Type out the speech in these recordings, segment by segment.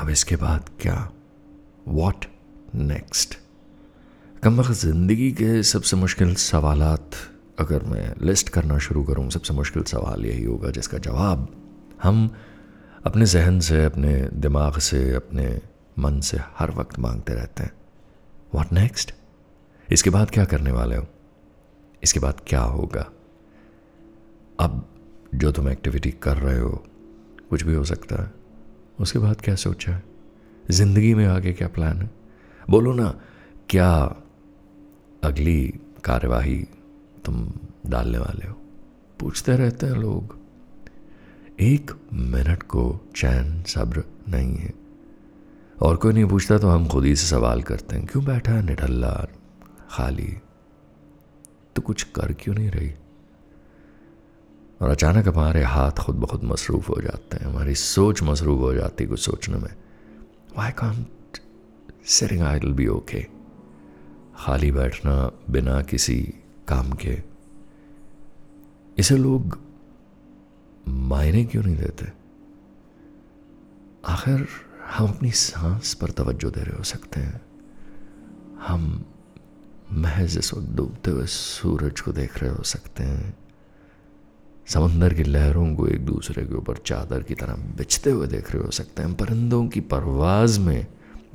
اب اس کے بعد کیا؟ واٹ نیکسٹ کم وقت زندگی کے سب سے مشکل سوالات اگر میں لسٹ کرنا شروع کروں، سب سے مشکل سوال یہی ہوگا جس کا جواب ہم اپنے ذہن سے، اپنے دماغ سے، اپنے من سے ہر وقت مانگتے رہتے ہیں۔ واٹ نیکسٹ اس کے بعد کیا کرنے والے ہو؟ اس کے بعد کیا ہوگا؟ اب جو تم ایکٹیویٹی کر رہے ہو، کچھ بھی ہو سکتا ہے۔ اس کے بعد کیا سوچا ہے؟ زندگی میں آگے کیا پلان ہے؟ بولو نا، کیا اگلی کارواہی تم ڈالنے والے ہو؟ پوچھتے رہتے ہیں لوگ۔ ایک منٹ کو چین صبر نہیں ہے۔ اور کوئی نہیں پوچھتا تو ہم خود ہی سے سوال کرتے ہیں، کیوں بیٹھا ہے نڈلا خالی؟ تو کچھ کر کیوں نہیں رہی؟ اور اچانک ہمارے ہاتھ خود بخود مصروف ہو جاتے ہیں، ہماری سوچ مصروف ہو جاتی کچھ سوچنے میں۔ وائی کانٹ سیرنگ آئی ول بی اوکے خالی بیٹھنا بنا کسی کام کے۔ اسے لوگ معنی کیوں نہیں دیتے؟ آخر ہم اپنی سانس پر توجہ دے رہے ہو سکتے ہیں۔ ہم محض اس وقت ڈوبتے ہوئے سورج کو دیکھ رہے ہو سکتے ہیں۔ سمندر کی لہروں کو ایک دوسرے کے اوپر چادر کی طرح بچھتے ہوئے دیکھ رہے ہو سکتے ہیں، پرندوں کی پرواز میں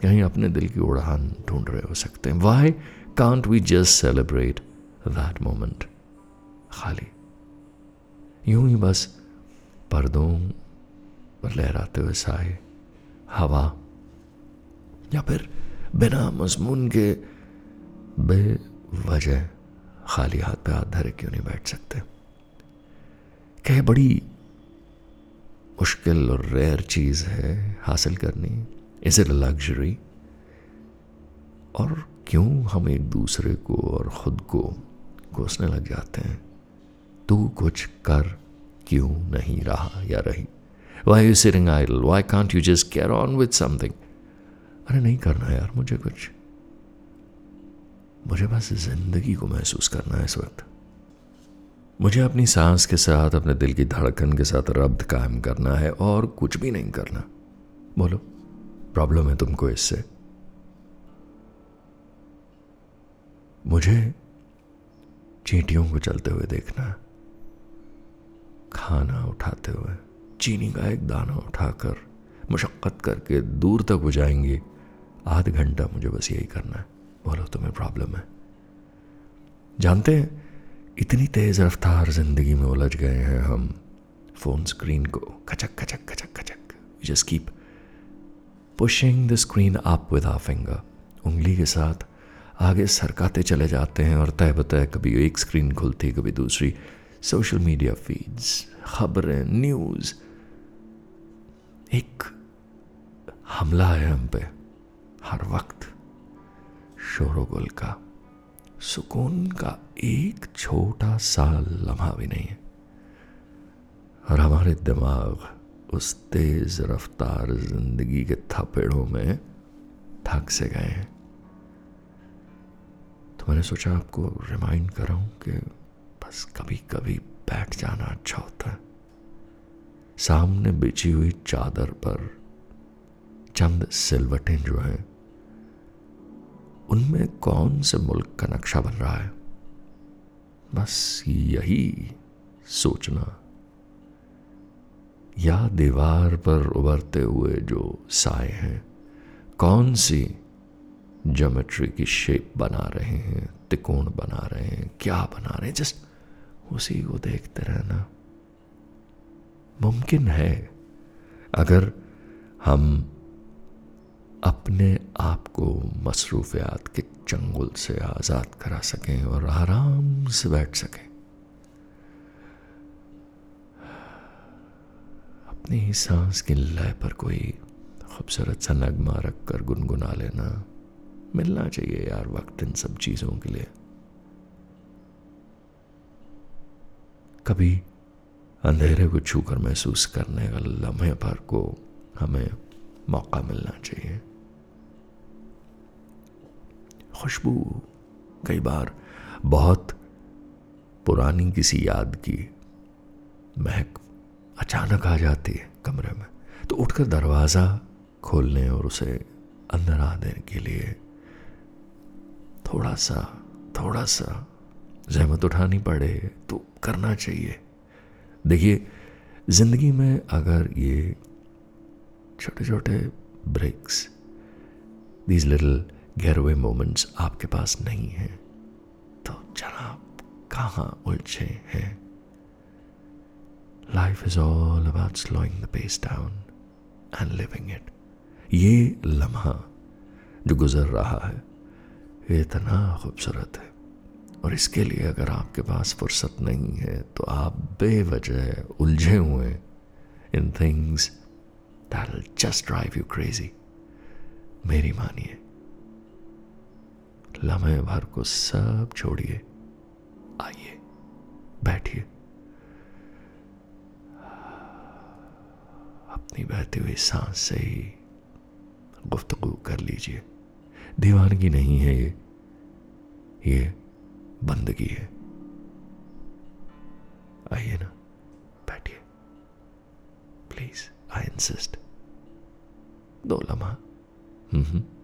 کہیں اپنے دل کی اڑان ڈھونڈ رہے ہو سکتے ہیں۔ Why can't we just celebrate that moment خالی۔ یوں ہی بس پردوں پر لہراتے ہوئے سائے ہوا۔ یا پھر بنا مضمون کے بے وجہ خالی ہاتھ پہ ہاتھ دھرے کیوں نہیں بیٹھ سکتے؟ کہ بڑی مشکل اور ریئر چیز ہے حاصل کرنی از اے لگژری اور کیوں ہم ایک دوسرے کو اور خود کو کوسنے لگ جاتے ہیں؟ تو کچھ کر کیوں نہیں رہا یا رہی؟ Why you sharing I why can't you just carry on with something ارے نہیں کرنا یار، مجھے کچھ، مجھے بس زندگی کو محسوس کرنا ہے اس وقت۔ مجھے اپنی سانس کے ساتھ، اپنے دل کی دھڑکن کے ساتھ ربط قائم کرنا ہے اور کچھ بھی نہیں کرنا۔ بولو، پرابلم ہے تم کو اس سے۔ مجھے چینٹیوں کو چلتے ہوئے دیکھنا کھانا اٹھاتے ہوئے، چینی کا ایک دانہ اٹھا کر، مشقت کر کے دور تک ہو جائیں گے آدھ گھنٹہ مجھے بس یہی کرنا ہے۔ بولو، تمہیں پرابلم ہے۔ جانتے ہیں اتنی تیز رفتار زندگی میں الجھ گئے ہیں ہم۔ فون اسکرین کو کچک کچک کچک کچک۔ جس کیپ پشنگ دا اسکرین آپ ود آ فنگر انگلی کے ساتھ آگے سرکاتے چلے جاتے ہیں اور طے بتہ کبھی ایک اسکرین کھلتی، کبھی دوسری۔ سوشل میڈیا فیڈز خبریں نیوز ایک حملہ ہے ہم پہ۔ ہر وقت شور و گل کا۔ سکون کا ایک چھوٹا سا لمحہ بھی نہیں ہے۔ اور ہمارے دماغ اس تیز رفتار زندگی کے تھپیڑوں میں تھک سے گئے ہیں۔ تو میں نے سوچا آپ کو ریمائنڈ کراؤں کہ بس کبھی کبھی بیٹھ جانا اچھا ہوتا ہے۔ سامنے بچھی ہوئی چادر پر چند سلوٹیں جو ہیں ان میں کون سے ملک کا نقشہ بن رہا ہے؟ بس یہی سوچنا۔ یا دیوار پر ابھرتے ہوئے جو سائے ہیں، کون سی جومیٹری کی شیپ بنا رہے ہیں، تکون بنا رہے ہیں، کیا بنا رہے ہیں؟ جسٹ اسی کو دیکھتے رہنا۔ ممکن ہے۔ اگر ہم اپنے آپ کو مصروفیات کے چنگل سے آزاد کرا سکیں اور آرام سے بیٹھ سکیں۔ اپنی ہی سانس کی لے پر کوئی خوبصورت سا نغمہ رکھ کر گنگنا لینا ملنا چاہیے یار وقت ان سب چیزوں کے لیے۔ کبھی اندھیرے کو چھو کر محسوس کرنے کا لمحے پر کو ہمیں موقع ملنا چاہیے۔ خوشبو، کئی بار بہت پرانی کسی یاد کی مہک اچانک آ جاتی ہے کمرے میں۔ تو اٹھ کر دروازہ کھولنے اور اسے اندر آنے کے لیے تھوڑا سا تھوڑا سا زحمت اٹھانی پڑے تو کرنا چاہیے۔ دیکھیے، زندگی میں اگر یہ چھوٹے چھوٹے بریکس، دیز لٹل گیروے مومنٹس آپ کے پاس نہیں ہیں، تو جناب کہاں الجھے ہیں؟ Life is all about slowing the pace down and living it یہ لمحہ جو گزر رہا ہے، یہ اتنا خوبصورت ہے۔ اور اس کے لیے اگر آپ کے پاس فرصت نہیں ہے، تو آپ بے وجہ الجھے ہوئے۔ In things just drive you crazy میری مانیے۔ لمحے بھر کو سب چھوڑیے۔ آئیے، بیٹھیے۔ اپنی بہتی ہوئی سانس سے ہی گفتگو کر لیجیے دیوانگی نہیں ہے یہ۔ یہ بندگی ہے۔ آئیے نا، بیٹھیے۔ Please, I insist. دو لمحہ۔ ہوں